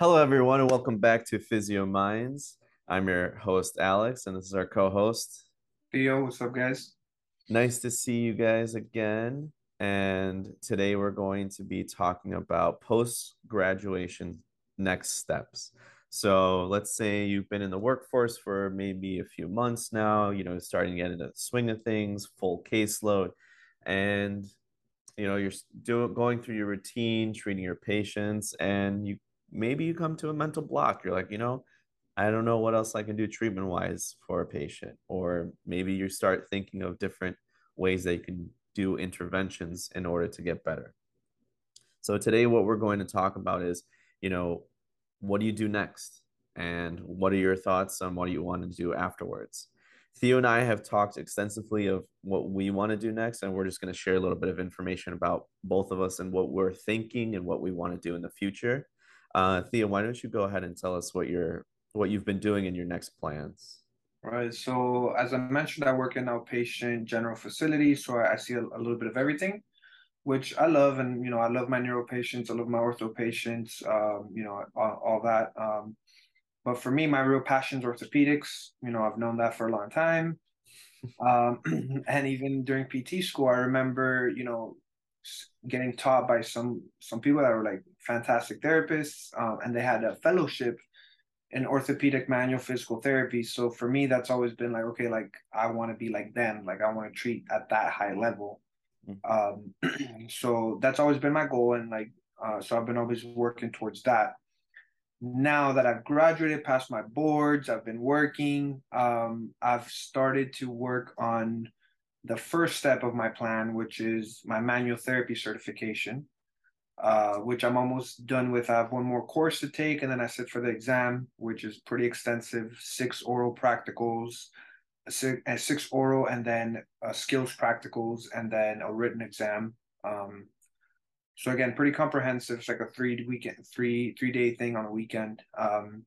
Hello, everyone, and welcome back to Physio Minds. I'm your host, Alex, and this is our co host. Theo, what's up, guys? Nice to see you guys again. And today we're going to be talking about post graduation next steps. So let's say you've been in the workforce for maybe a few months now, you know, starting to get into the swing of things, full caseload, and you know, you're doing going through your routine, treating your patients, and you maybe you come to a mental block. You're like, you know, I don't know what else I can do treatment wise for a patient. Or maybe you start thinking of different ways that you can do interventions in order to get better. So today what we're going to talk about is, you know, what do you do next? And what are your thoughts on what you want to do afterwards? Theo and I have talked extensively of what we want to do next, and we're just going to share a little bit of information about both of us and what we're thinking and what we want to do in the future. Uh, Theo, why don't you go ahead and tell us what you're what you've been doing in your next plans? Right. So, as I mentioned, I work in outpatient general facility, so I, I see a, a, little bit of everything, which I love. And you know, I love my neuro patients, I love my ortho patients, um, you know, all, all that. Um, but for me, my real passion is orthopedics. You know, I've known that for a long time. Um, and even during PT school, I remember, you know, getting taught by some some people that were like fantastic therapists, um, and they had a fellowship in orthopedic manual physical therapy. So for me, that's always been like, okay, like I want to be like them, like I want to treat at that high level. Mm-hmm. Um, so that's always been my goal, and like, uh, so I've been always working towards that. Now that I've graduated, passed my boards, I've been working. Um, I've started to work on the first step of my plan, which is my manual therapy certification, uh, which I'm almost done with. I have one more course to take, and then I sit for the exam, which is pretty extensive six oral practicals, six, six oral, and then uh, skills practicals, and then a written exam. Um, so again, pretty comprehensive. It's like a three weekend, three three day thing on a weekend. Um,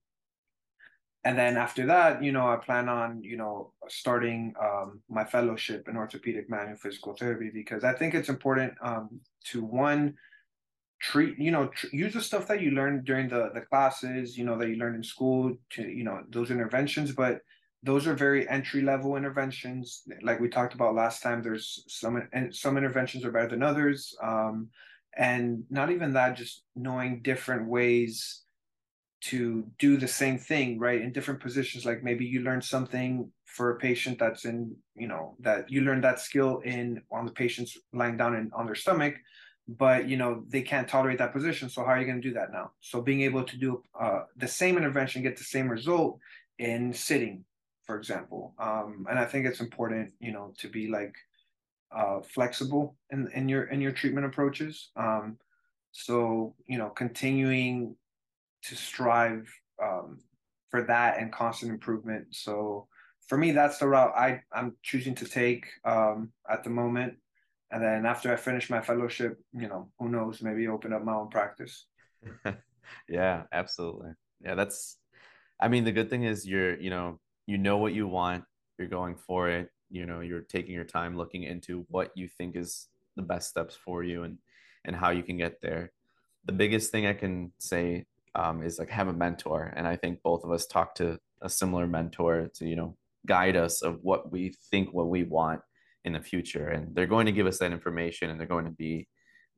and then after that, you know, I plan on, you know, starting um, my fellowship in orthopedic manual physical therapy because I think it's important um, to one treat, you know, tr- use the stuff that you learned during the the classes, you know, that you learned in school to, you know, those interventions, but those are very entry level interventions. Like we talked about last time, there's some and some interventions are better than others, um, and not even that, just knowing different ways to do the same thing right in different positions like maybe you learn something for a patient that's in you know that you learn that skill in on the patient's lying down in, on their stomach but you know they can't tolerate that position so how are you going to do that now? So being able to do uh, the same intervention get the same result in sitting for example um, and i think it's important you know to be like uh, flexible in, in your in your treatment approaches um, so you know continuing to strive um, for that and constant improvement. So for me, that's the route I, I'm choosing to take um, at the moment. And then after I finish my fellowship, you know, who knows, maybe open up my own practice. yeah, absolutely. Yeah, that's, I mean, the good thing is you're, you know, you know what you want, you're going for it, you know, you're taking your time looking into what you think is the best steps for you and, and how you can get there. The biggest thing I can say um, is like have a mentor. And I think both of us talk to a similar mentor to, you know, guide us of what we think, what we want in the future. And they're going to give us that information and they're going to be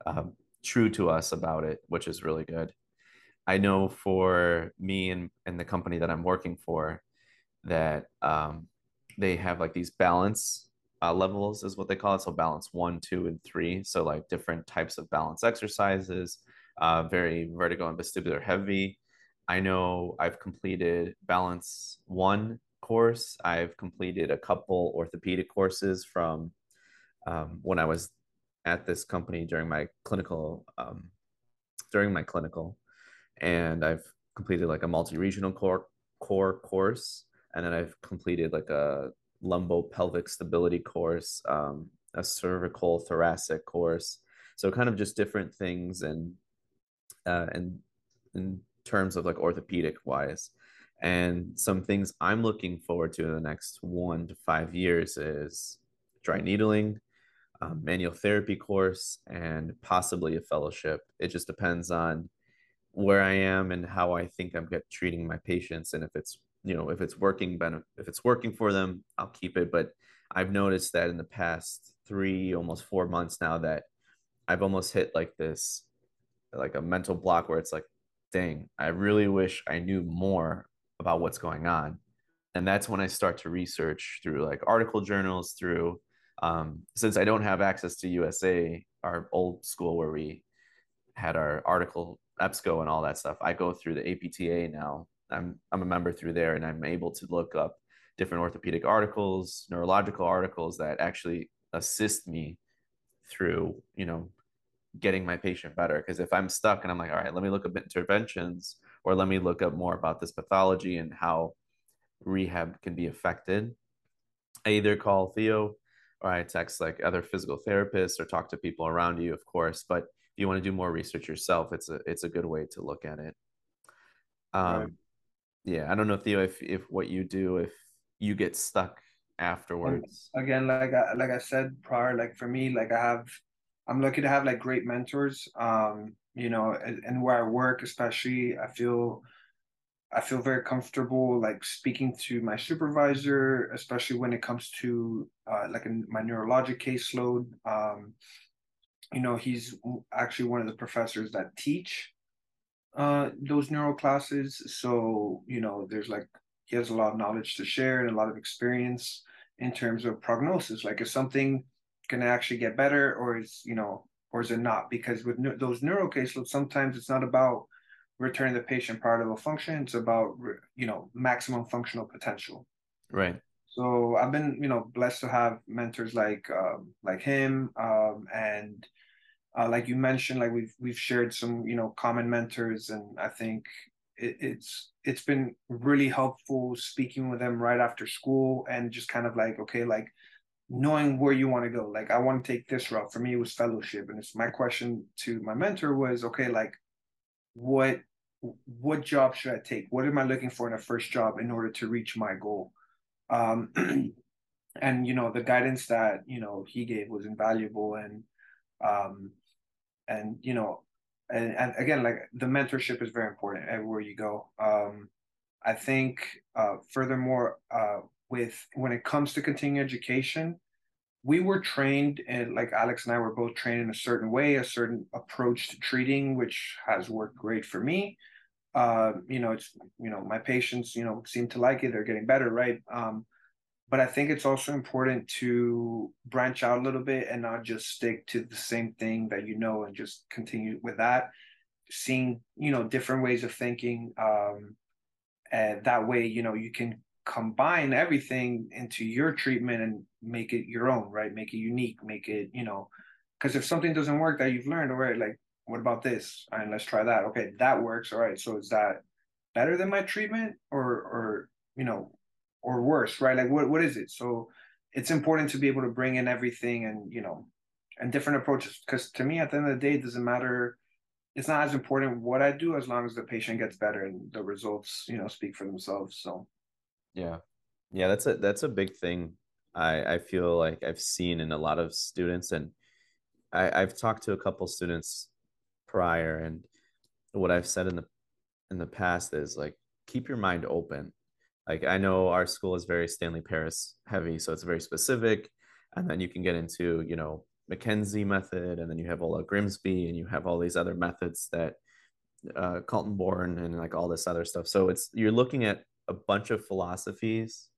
um, true to us about it, which is really good. I know for me and, and the company that I'm working for that um, they have like these balance uh, levels is what they call it. So balance one, two, and three. So like different types of balance exercises, uh, very vertigo and vestibular heavy. I know I've completed balance one course. I've completed a couple orthopedic courses from um, when I was at this company during my clinical um, during my clinical, and I've completed like a multi-regional core core course, and then I've completed like a lumbo-pelvic stability course, um, a cervical thoracic course. So kind of just different things and uh, in in terms of like orthopedic wise. And some things I'm looking forward to in the next one to five years is dry needling, um, manual therapy course, and possibly a fellowship. It just depends on where I am and how I think I'm get treating my patients. And if it's, you know, if it's working, if it's working for them, I'll keep it. But I've noticed that in the past three, almost four months now that I've almost hit like this, like a mental block where it's like, dang, I really wish I knew more about what's going on. And that's when I start to research through like article journals, through um, since I don't have access to USA, our old school where we had our article EBSCO and all that stuff. I go through the APTA now. I'm I'm a member through there, and I'm able to look up different orthopedic articles, neurological articles that actually assist me through you know getting my patient better. Because if I'm stuck and I'm like, all right, let me look up interventions, or let me look up more about this pathology and how rehab can be affected. I either call Theo or I text like other physical therapists or talk to people around you, of course. But if you want to do more research yourself, it's a it's a good way to look at it. Um, right. yeah, I don't know, Theo, if if what you do if you get stuck afterwards. Again, like I, like I said prior, like for me, like I have, I'm lucky to have like great mentors. Um, you know, and, and where I work, especially, I feel I feel very comfortable like speaking to my supervisor, especially when it comes to uh, like a, my neurologic caseload. Um, you know, he's actually one of the professors that teach uh, those neuro classes. So, you know, there's like, he has a lot of knowledge to share and a lot of experience in terms of prognosis. Like, if something going to actually get better or is, you know, or is it not? Because with ne- those neuro caseloads, sometimes it's not about returning the patient part of a function. It's about you know maximum functional potential. Right. So I've been you know blessed to have mentors like um, like him um, and uh, like you mentioned like we've we've shared some you know common mentors and I think it, it's it's been really helpful speaking with them right after school and just kind of like okay like knowing where you want to go like i want to take this route for me it was fellowship and it's my question to my mentor was okay like what what job should I take? What am I looking for in a first job in order to reach my goal? Um, and you know, the guidance that you know he gave was invaluable, and um, and you know, and, and again, like the mentorship is very important everywhere you go. Um, I think, uh, furthermore, uh, with when it comes to continuing education, we were trained and like alex and i were both trained in a certain way a certain approach to treating which has worked great for me uh, you know, it's you know, my patients, you know, seem to like it. They're getting better, right? Um, but I think it's also important to branch out a little bit and not just stick to the same thing that you know and just continue with that. Seeing, you know, different ways of thinking. Um, and that way, you know, you can combine everything into your treatment and make it your own, right? Make it unique, make it, you know, because if something doesn't work that you've learned, all right, like what about this? Right, let's try that. Okay, that works. All right. So is that better than my treatment or or you know or worse, right? Like what what is it? So it's important to be able to bring in everything and you know and different approaches because to me at the end of the day it doesn't matter it's not as important what i do as long as the patient gets better and the results you know speak for themselves so yeah yeah that's a that's a big thing i i feel like i've seen in a lot of students and i i've talked to a couple students prior and what I've said in the in the past is like keep your mind open. Like I know our school is very Stanley Paris heavy, so it's very specific. And then you can get into, you know, McKenzie method, and then you have Ola Grimsby, and you have all these other methods that uh, Kaltenborn and like all this other stuff. So it's you're looking at a bunch of philosophies,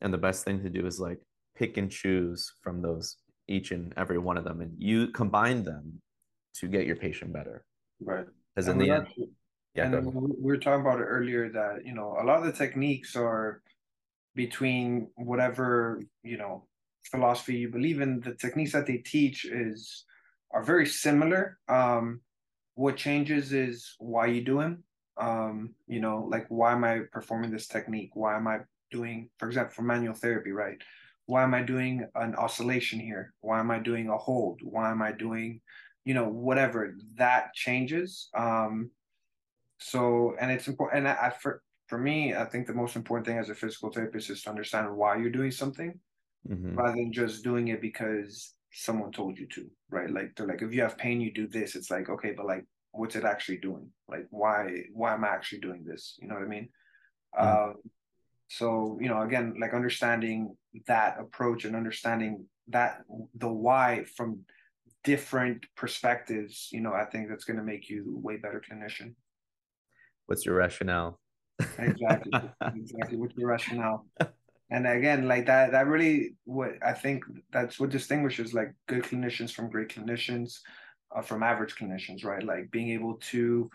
and the best thing to do is like pick and choose from those each and every one of them, and you combine them to get your patient better. Right. Because in the end, yeah. And we were talking about it earlier that you know a lot of the techniques are between whatever you know philosophy you believe in. The techniques that they teach is are very similar. Um, what changes is why you do them. Um, you know, like why am I performing this technique? Why am I doing, for example, for manual therapy, right? Why am I doing an oscillation here? Why am I doing a hold? Why am I doing you know whatever that changes um so and it's important and I, I, for for me i think the most important thing as a physical therapist is to understand why you're doing something mm-hmm. rather than just doing it because someone told you to right like they're like if you have pain you do this it's like okay but like what's it actually doing? Like why why am I actually doing this? You know what I mean? Mm. Um, so you know, again, like understanding that approach and understanding that the why from different perspectives, you know, I think that's going to make you a way better clinician. What's your rationale? Exactly, exactly. What's your rationale? And again, like that, that really what I think that's what distinguishes like good clinicians from great clinicians, uh, from average clinicians, right? Like being able to,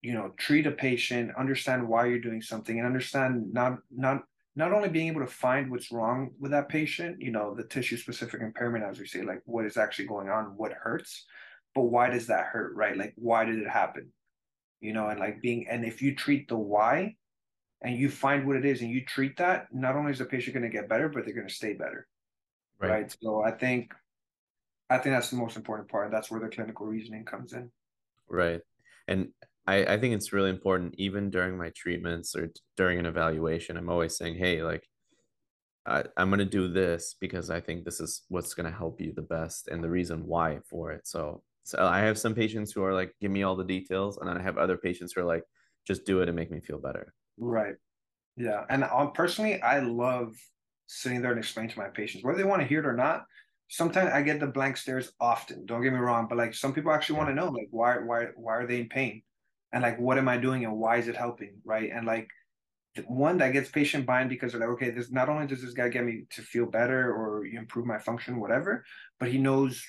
you know, treat a patient, understand why you're doing something, and understand not not not only being able to find what's wrong with that patient, you know, the tissue specific impairment, as we say, like what is actually going on, what hurts, but why does that hurt, right? Like why did it happen? You know, and like being and if you treat the why and you find what it is and you treat that, not only is the patient going to get better, but they're going to stay better. Right. right. So I think I think that's the most important part. That's where the clinical reasoning comes in. Right. And I, I think it's really important, even during my treatments or during an evaluation, I'm always saying, hey, like, I, I'm going to do this because I think this is what's going to help you the best and the reason why for it. So, so I have some patients who are like, give me all the details. And then I have other patients who are like, just do it and make me feel better. Right. Yeah. And um, personally, I love sitting there and explaining to my patients whether they want to hear it or not. Sometimes I get the blank stares often. Don't get me wrong, but like some people actually yeah. want to know, like why, why, why are they in pain, and like what am I doing and why is it helping, right? And like one that gets patient buy-in because they're like, okay, this not only does this guy get me to feel better or improve my function, whatever, but he knows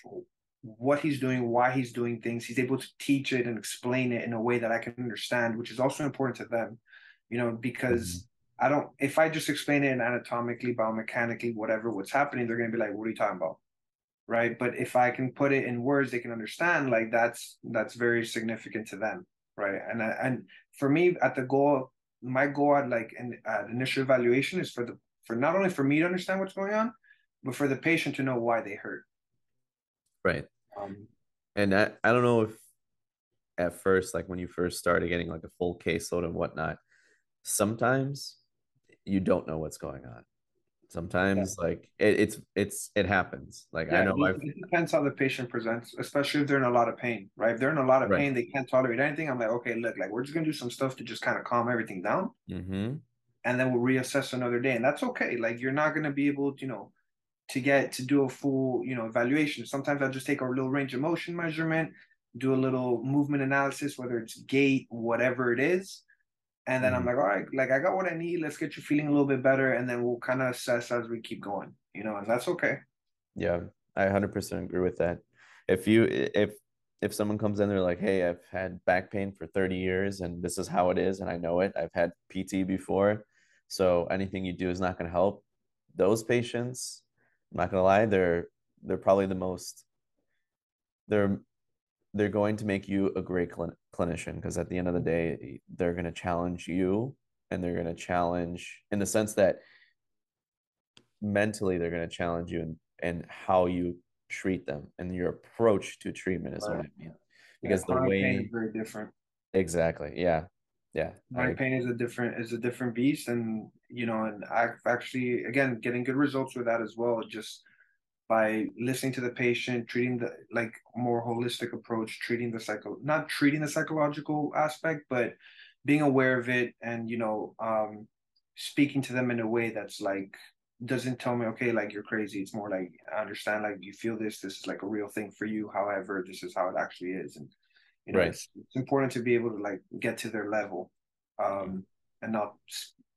what he's doing, why he's doing things. He's able to teach it and explain it in a way that I can understand, which is also important to them you know, because mm-hmm. I don't, if I just explain it anatomically, biomechanically, whatever, what's happening, they're going to be like, what are you talking about? Right. But if I can put it in words they can understand, like that's, that's very significant to them. Right. And, and for me, at the goal, my goal at like an at initial evaluation is for the, for not only for me to understand what's going on, but for the patient to know why they hurt. Right. Um, and I, I don't know if at first, like when you first started getting like a full caseload and whatnot, sometimes you don't know what's going on sometimes yeah. like it, it's it's it happens like yeah, i know it, it, depends how the patient presents especially if they're in a lot of pain right if they're in a lot of right. pain they can't tolerate anything i'm like okay look like we're just gonna do some stuff to just kind of calm everything down mm-hmm. and then we'll reassess another day and that's okay like you're not gonna be able to you know to get to do a full you know evaluation sometimes i'll just take a little range of motion measurement do a little movement analysis whether it's gait whatever it is and then mm-hmm. I'm like, all right, like I got what I need. Let's get you feeling a little bit better, and then we'll kind of assess as we keep going. You know, and that's okay. Yeah, I 100% agree with that. If you if if someone comes in, they're like, hey, I've had back pain for 30 years, and this is how it is, and I know it. I've had PT before, so anything you do is not going to help. Those patients, I'm not going to lie, they're they're probably the most they're they're going to make you a great cl- clinician because at the end of the day they're going to challenge you and they're going to challenge in the sense that mentally they're going to challenge you and and how you treat them and your approach to treatment is right. what I mean because yeah, the way pain is very different exactly yeah yeah chronic pain is a different is a different beast and you know and I've actually again getting good results with that as well just by listening to the patient, treating the like more holistic approach, treating the psycho, not treating the psychological aspect, but being aware of it and you know um, speaking to them in a way that's like doesn't tell me okay like you're crazy. It's more like i understand like you feel this. This is like a real thing for you. However this is how it actually is. And you know right. it's, it's important to be able to like get to their level um and not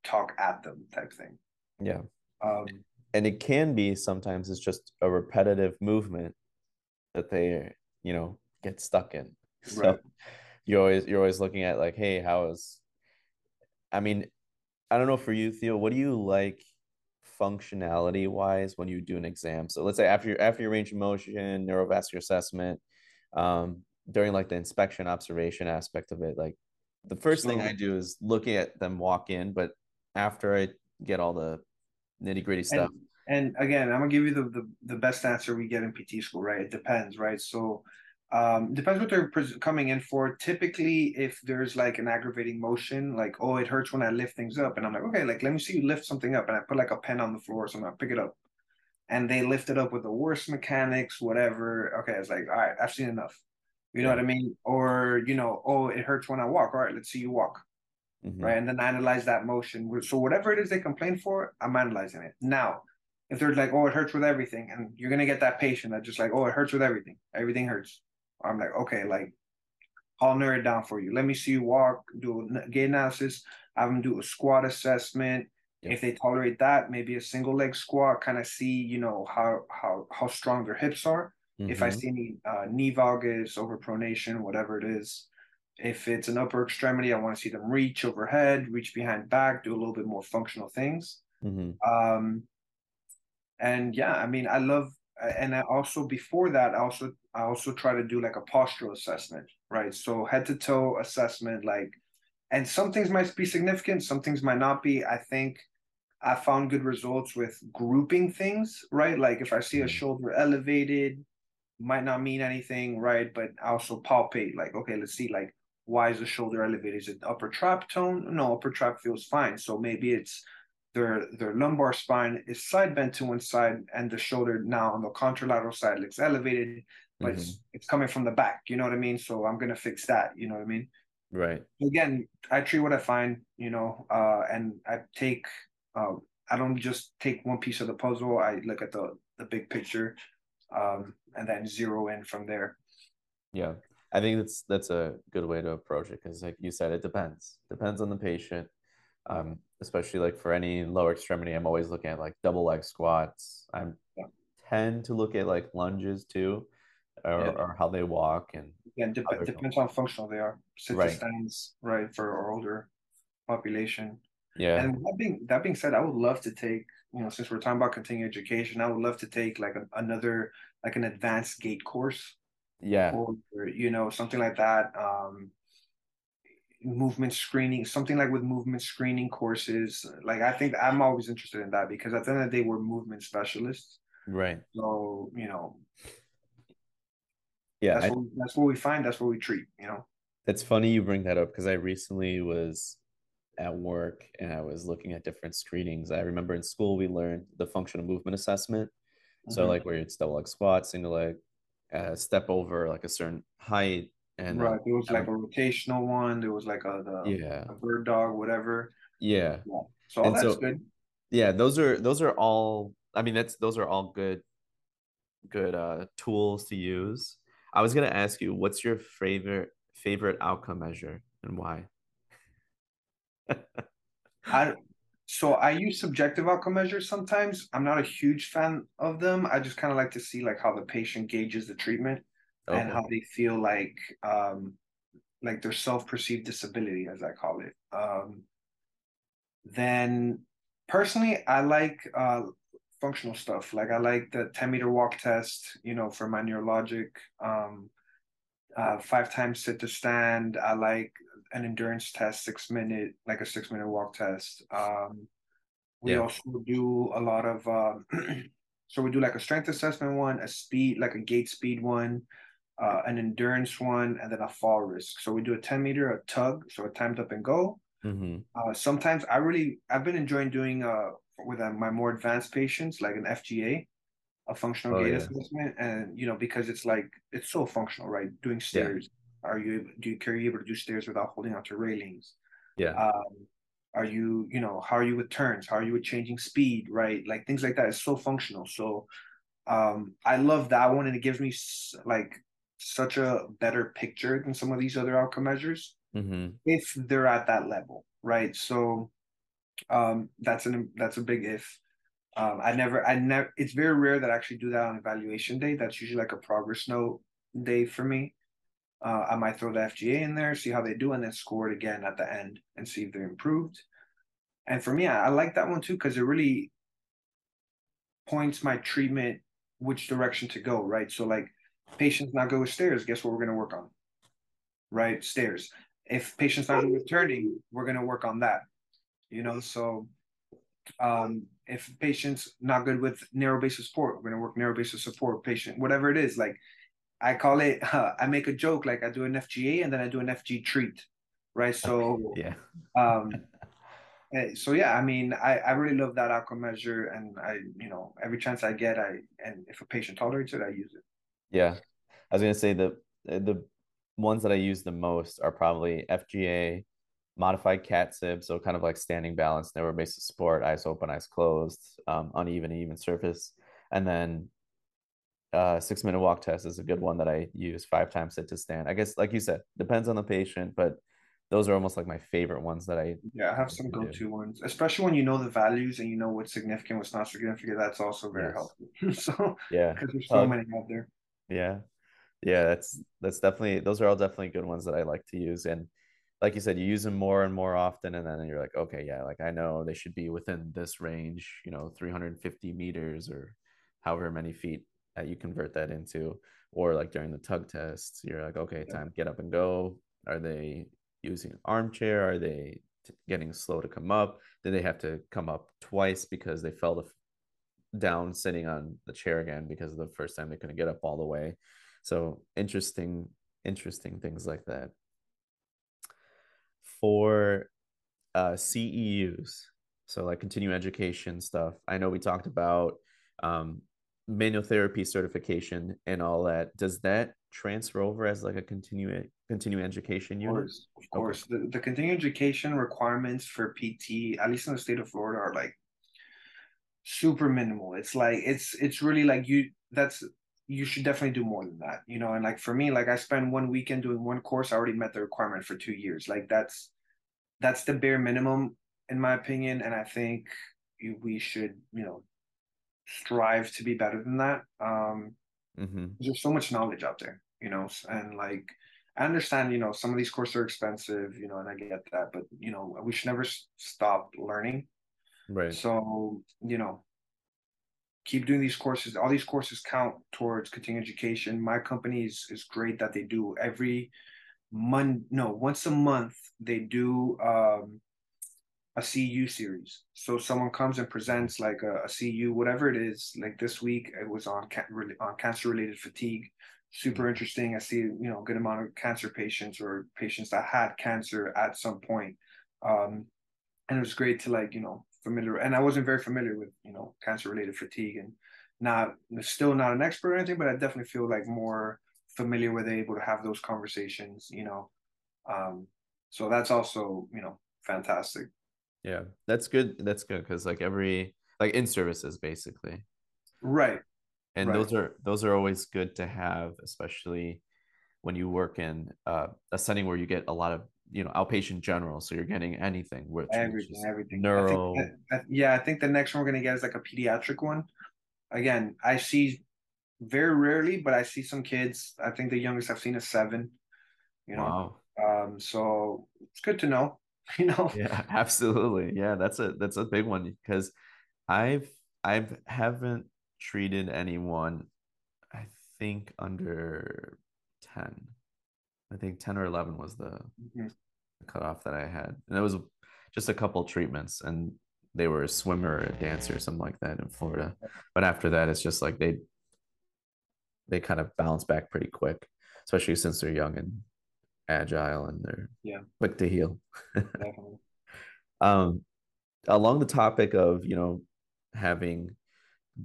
talk at them type thing. Yeah. Um and it can be sometimes it's just a repetitive movement that they you know get stuck in. So right. you're always you're always looking at like hey how is i mean i don't know for you theo what do you like functionality wise when you do an exam? So let's say after your after your range of motion neurovascular assessment um during like the inspection observation aspect of it like the first so, thing i do is looking at them walk in but after i get all the nitty gritty stuff. And, and, again, I'm gonna give you the, the the best answer we get in PT school, right? It depends, right? So um depends what they're coming in for typically if there's like an aggravating motion like oh it hurts when i lift things up and i'm like okay like let me see you lift something up and i put like a pen on the floor so i'm gonna pick it up and they lift it up with the worst mechanics whatever okay it's like all right i've seen enough You know what I mean? Or, you know, oh, it hurts when I walk. All right, let's see you walk. Mhm. Right. And then analyze that motion. So whatever it is they complain for, I'm analyzing it. Now, if they're like, oh, it hurts with everything, and you're gonna get that patient that just like, oh, it hurts with everything. Everything hurts. I'm like, okay, like I'll narrow it down for you. Let me see you walk, do a gait analysis, have them do a squat assessment. Yep. If they tolerate that, maybe a single leg squat, kind of see, you know, how how how strong their hips are. If I Mhm. see any uh, knee valgus, overpronation, whatever it is. If it's an upper extremity, I want to see them reach overhead, reach behind back, do a little bit more functional things. Mhm. Um, and yeah, I mean, I love, and I also before that, I also I also try to do like a postural assessment, right? So head to toe assessment, like, and some things might be significant, some things might not be. I think I found good results with grouping things, right? Like if I see a Mhm. shoulder elevated, might not mean anything, right? But I also palpate, like, okay, let's see, like, why is the shoulder elevated? Is it upper trap tone? No, upper trap feels fine. So maybe it's their their lumbar spine is side bent to one side, and the shoulder now on the contralateral side looks elevated, but Mhm. it's it's coming from the back. You know what I mean? So I'm gonna fix that. You know what I mean? Right. Again, I treat what I find. You know, uh, and I take. Uh, I don't just take one piece of the puzzle. I look at the the big picture, um, and then zero in from there. Yeah. I think that's that's a good way to approach it because like you said, it depends. Depends on the patient. Um, especially like for any lower extremity, I'm always looking at like double leg squats. I'm Yeah. tend to look at like lunges too, or, Yeah. or how they walk and yeah, dep- depends how functional they are. Sit Right. stands, right, for our older population. yeah. And that being that being said, I would love to take, you know, since we're talking about continuing education, I would love to take like a, another like an advanced gait course Yeah. or you know something like that. Um, movement screening, something like with movement screening courses. Like I think I'm always interested in that because at the end of the day, we're movement specialists. Right. So you know, Yeah. that's I, what that's what we find. That's what we treat. You know. that's funny you bring that up because I recently was at work and I was looking at different screenings. I remember in school we learned the functional movement assessment. So Mhm. like where it's double leg squat, single leg, uh, step over like a certain height, and Right. There was like a rotational one. There was like a the yeah, a bird dog, whatever. yeah, Yeah. So all that's so- good. yeah. Those are those are all. I mean, that's those are all good, good uh, tools to use. I was gonna ask you, what's your favorite favorite outcome measure and why? I so I use subjective outcome measures sometimes. I'm not a huge fan of them. I just kind of like to see like how the patient gauges the treatment and how they feel like um like their self-perceived disability, as I call it. Um then personally I like uh functional stuff. Like I like the 10 meter walk test, you know, for my neurologic. Um uh, five times sit to stand. I like an endurance test, six minute, like a six minute walk test. Um, we Yeah. also do a lot of, um, so we do like a strength assessment one, a speed, like a gait speed one, uh, an endurance one, and then a fall risk. So we do a 10 meter, a tug, so a timed up and go. hmm Uh, sometimes I really, I've been enjoying doing uh, with uh, my more advanced patients, like an FGA, a functional Oh, gait yeah. assessment, and you know because it's like it's so functional, right? Doing stairs, are you do you you able to do stairs without holding onto railings? Yeah. Um, are you you know how are you with turns? How are you with changing speed? Right, like things like that is so functional. So um, I love that one, and it gives me like such a better picture than some of these other outcome measures hmm if they're at that level, right? So um, that's an that's a big if. Um, I never, I never. It's very rare that I actually do that on evaluation day. That's usually like a progress note day for me. Uh, I might throw the FGA in there, see how they do, and then score it again at the end and see if they're improved. And for me, I, I like that one too because it really points my treatment which direction to go. Right. So like, patients not good with stairs. Guess what we're to work on? Right, stairs. If patients not with we're to work on that. You know, so um if patients not good with narrow base of support we're to work narrow base of support patient whatever it is like i call it uh, i make a joke like i do an fga and then i do an fg treat right so Yeah. um eh, so yeah i mean i i really love that outcome measure and i you know every chance i get i and if a patient tolerates it i use it Yeah. I was gonna say the the ones that I use the most are probably FGA, modified cat sib, so kind of like standing balance, narrow base of support, eyes open, eyes closed, um, uneven, even surface, and then uh, six minute walk test is a good one that I use five times sit to stand. I guess, like you said, depends on the patient, but those are almost like my favorite ones that I yeah I have some go to ones, especially when you know the values and you know what's significant, what's not significant. That's also very yes. helpful. so yeah, because there's so many out there. Yeah, yeah, that's that's definitely those are all definitely good ones that I like to use. And like you said, you use them more and more often, and then you're like, okay, yeah, like I know they should be within this range, you know, 350 meters or however many feet that you convert that into. Or like during the tug tests, you're like, okay, time get up and go. Are they using an armchair? Are they getting slow to come up? Did they have to come up twice because they fell down sitting on the chair again because the first time they couldn't get up all the way? So interesting, interesting things like that. For uh, CEUs, so like continuing education stuff. I know we talked about um, manual therapy certification and all that. Does that transfer over as like a continuing continuing education unit? Of course, of course. Okay. The, the continuing education requirements for PT, at least in the state of Florida, are like super minimal. It's like it's it's really like you that's you should definitely do more than that, you know. And like for me, like I spend one weekend doing one course, I already met the requirement for two years. Like that's that's the bare minimum in my opinion, and I think we should, you know, strive to be better than that. Um, mm-hmm. There's so much knowledge out there, you know, and like I understand, you know, some of these courses are expensive, you know, and I get that, but you know, we should never stop learning. Right. So, you know, keep doing these courses. All these courses count towards continuing education. My company is, is great that they do every month. No, once a month they do um, a CEU series. So someone comes and presents like a, a CEU, whatever it is. Like this week, it was on ca- on cancer related fatigue. Super interesting. I see you know a good amount of cancer patients or patients that had cancer at some point. Um, and it was great to like you know familiar and I wasn't very familiar with you know cancer related fatigue and not still not an expert or anything, but I definitely feel like more familiar with able to have those conversations, you know. Um, so that's also you know fantastic. Yeah, that's good. That's good because like every like in services basically, right? And right. those are those are always good to have, especially when you work in uh, a setting where you get a lot of you know outpatient general so you're getting anything with everything everything neuro I that, that, yeah i think the next one we're going to get is like a pediatric one again i see very rarely but i see some kids i think the youngest i've seen is seven you know wow. um so it's good to know you know yeah absolutely yeah that's a that's a big one because i've i've haven't treated anyone i think under 10 I think 10 or 11 was the, mm-hmm. the cutoff that I had. And it was just a couple treatments and they were a swimmer or a dancer or something like that in Florida. But after that, it's just like they they kind of bounce back pretty quick, especially since they're young and agile and they're yeah quick to heal. um, along the topic of you know having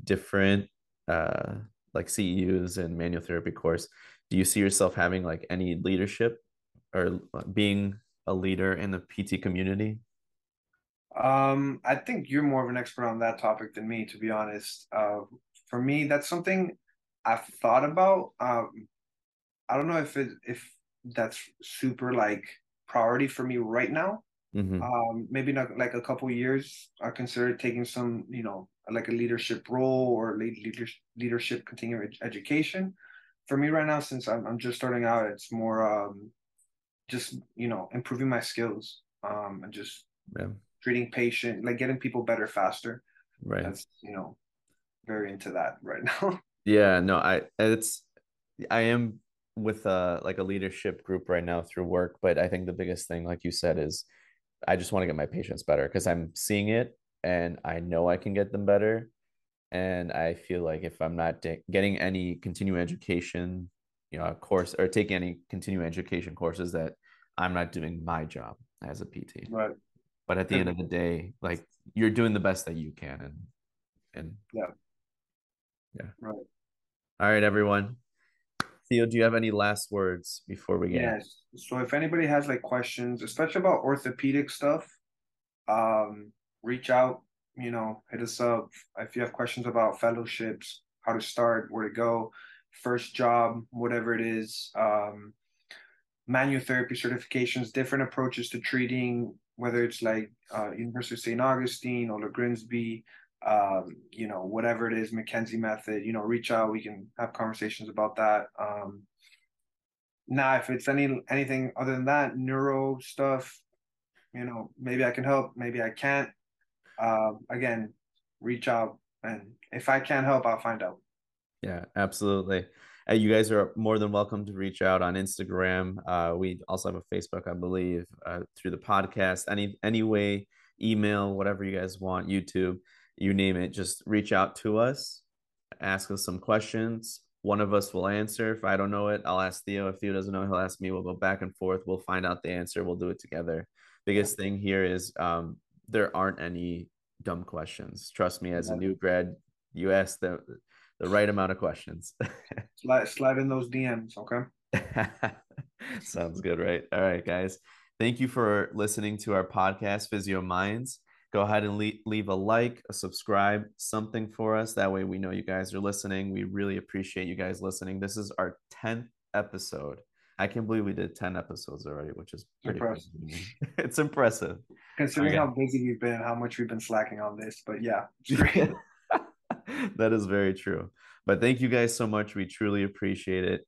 different uh like CEUs and manual therapy course, do you see yourself having like any leadership or being a leader in the PT community? Um, I think you're more of an expert on that topic than me, to be honest. Uh, for me, that's something I've thought about. Um, I don't know if it if that's super like priority for me right now. Mm-hmm. Um, maybe not like a couple years. I consider taking some, you know, like a leadership role or leadership leadership continuing education for me right now, since I'm, I'm just starting out, it's more um, just you know improving my skills um, and just yeah. treating patient, like getting people better faster. Right. That's you know very into that right now. yeah. No. I it's I am with uh like a leadership group right now through work, but I think the biggest thing, like you said, is I just want to get my patients better because I'm seeing it and I know I can get them better. And i feel like if i'm not de- getting any continuing education you know course or taking any continuing education courses that i'm not doing my job as a pt right. But at the end of the day like you're doing the best that you can and and yeah. Yeah. Right. All right everyone Theo, do you have any last words before we get? Yes. So if anybody has like questions, especially about orthopedic stuff, um, reach out. You know, hit us up if you have questions about fellowships, how to start, where to go, first job, whatever it is. Um, manual therapy certifications, different approaches to treating, whether it's like uh, University of St. Augustine, or Grimsby, um, you know, whatever it is, McKenzie method, you know, reach out. We can have conversations about that. Um, now, if it's any anything other than that, neuro stuff, you know, maybe I can help, maybe I can't. Uh, again, reach out, and if I can't help, I'll find out. Yeah, absolutely. Uh, you guys are more than welcome to reach out on Instagram. Uh, we also have a Facebook, I believe, uh, through the podcast. Any any way, email, whatever you guys want, YouTube, you name it. Just reach out to us, ask us some questions. One of us will answer. If I don't know it, I'll ask Theo. If Theo doesn't know, he'll ask me. We'll go back and forth. We'll find out the answer. We'll do it together. Biggest thing here is um, there aren't any dumb questions. Trust me, as a new grad, you ask the the right amount of questions. slide, slide in those DMs, okay? Sounds good, right? All right, guys. Thank you for listening to our podcast, Physio Minds. Go ahead and leave, leave a like, a subscribe, something for us. That way we know you guys are listening. We really appreciate you guys listening. This is our 10th episode. I can't believe we did 10 episodes already, which is pretty impressive. it's impressive. Considering okay. how busy we've been, how much we've been slacking on this, but yeah, that is very true. But thank you guys so much. We truly appreciate it.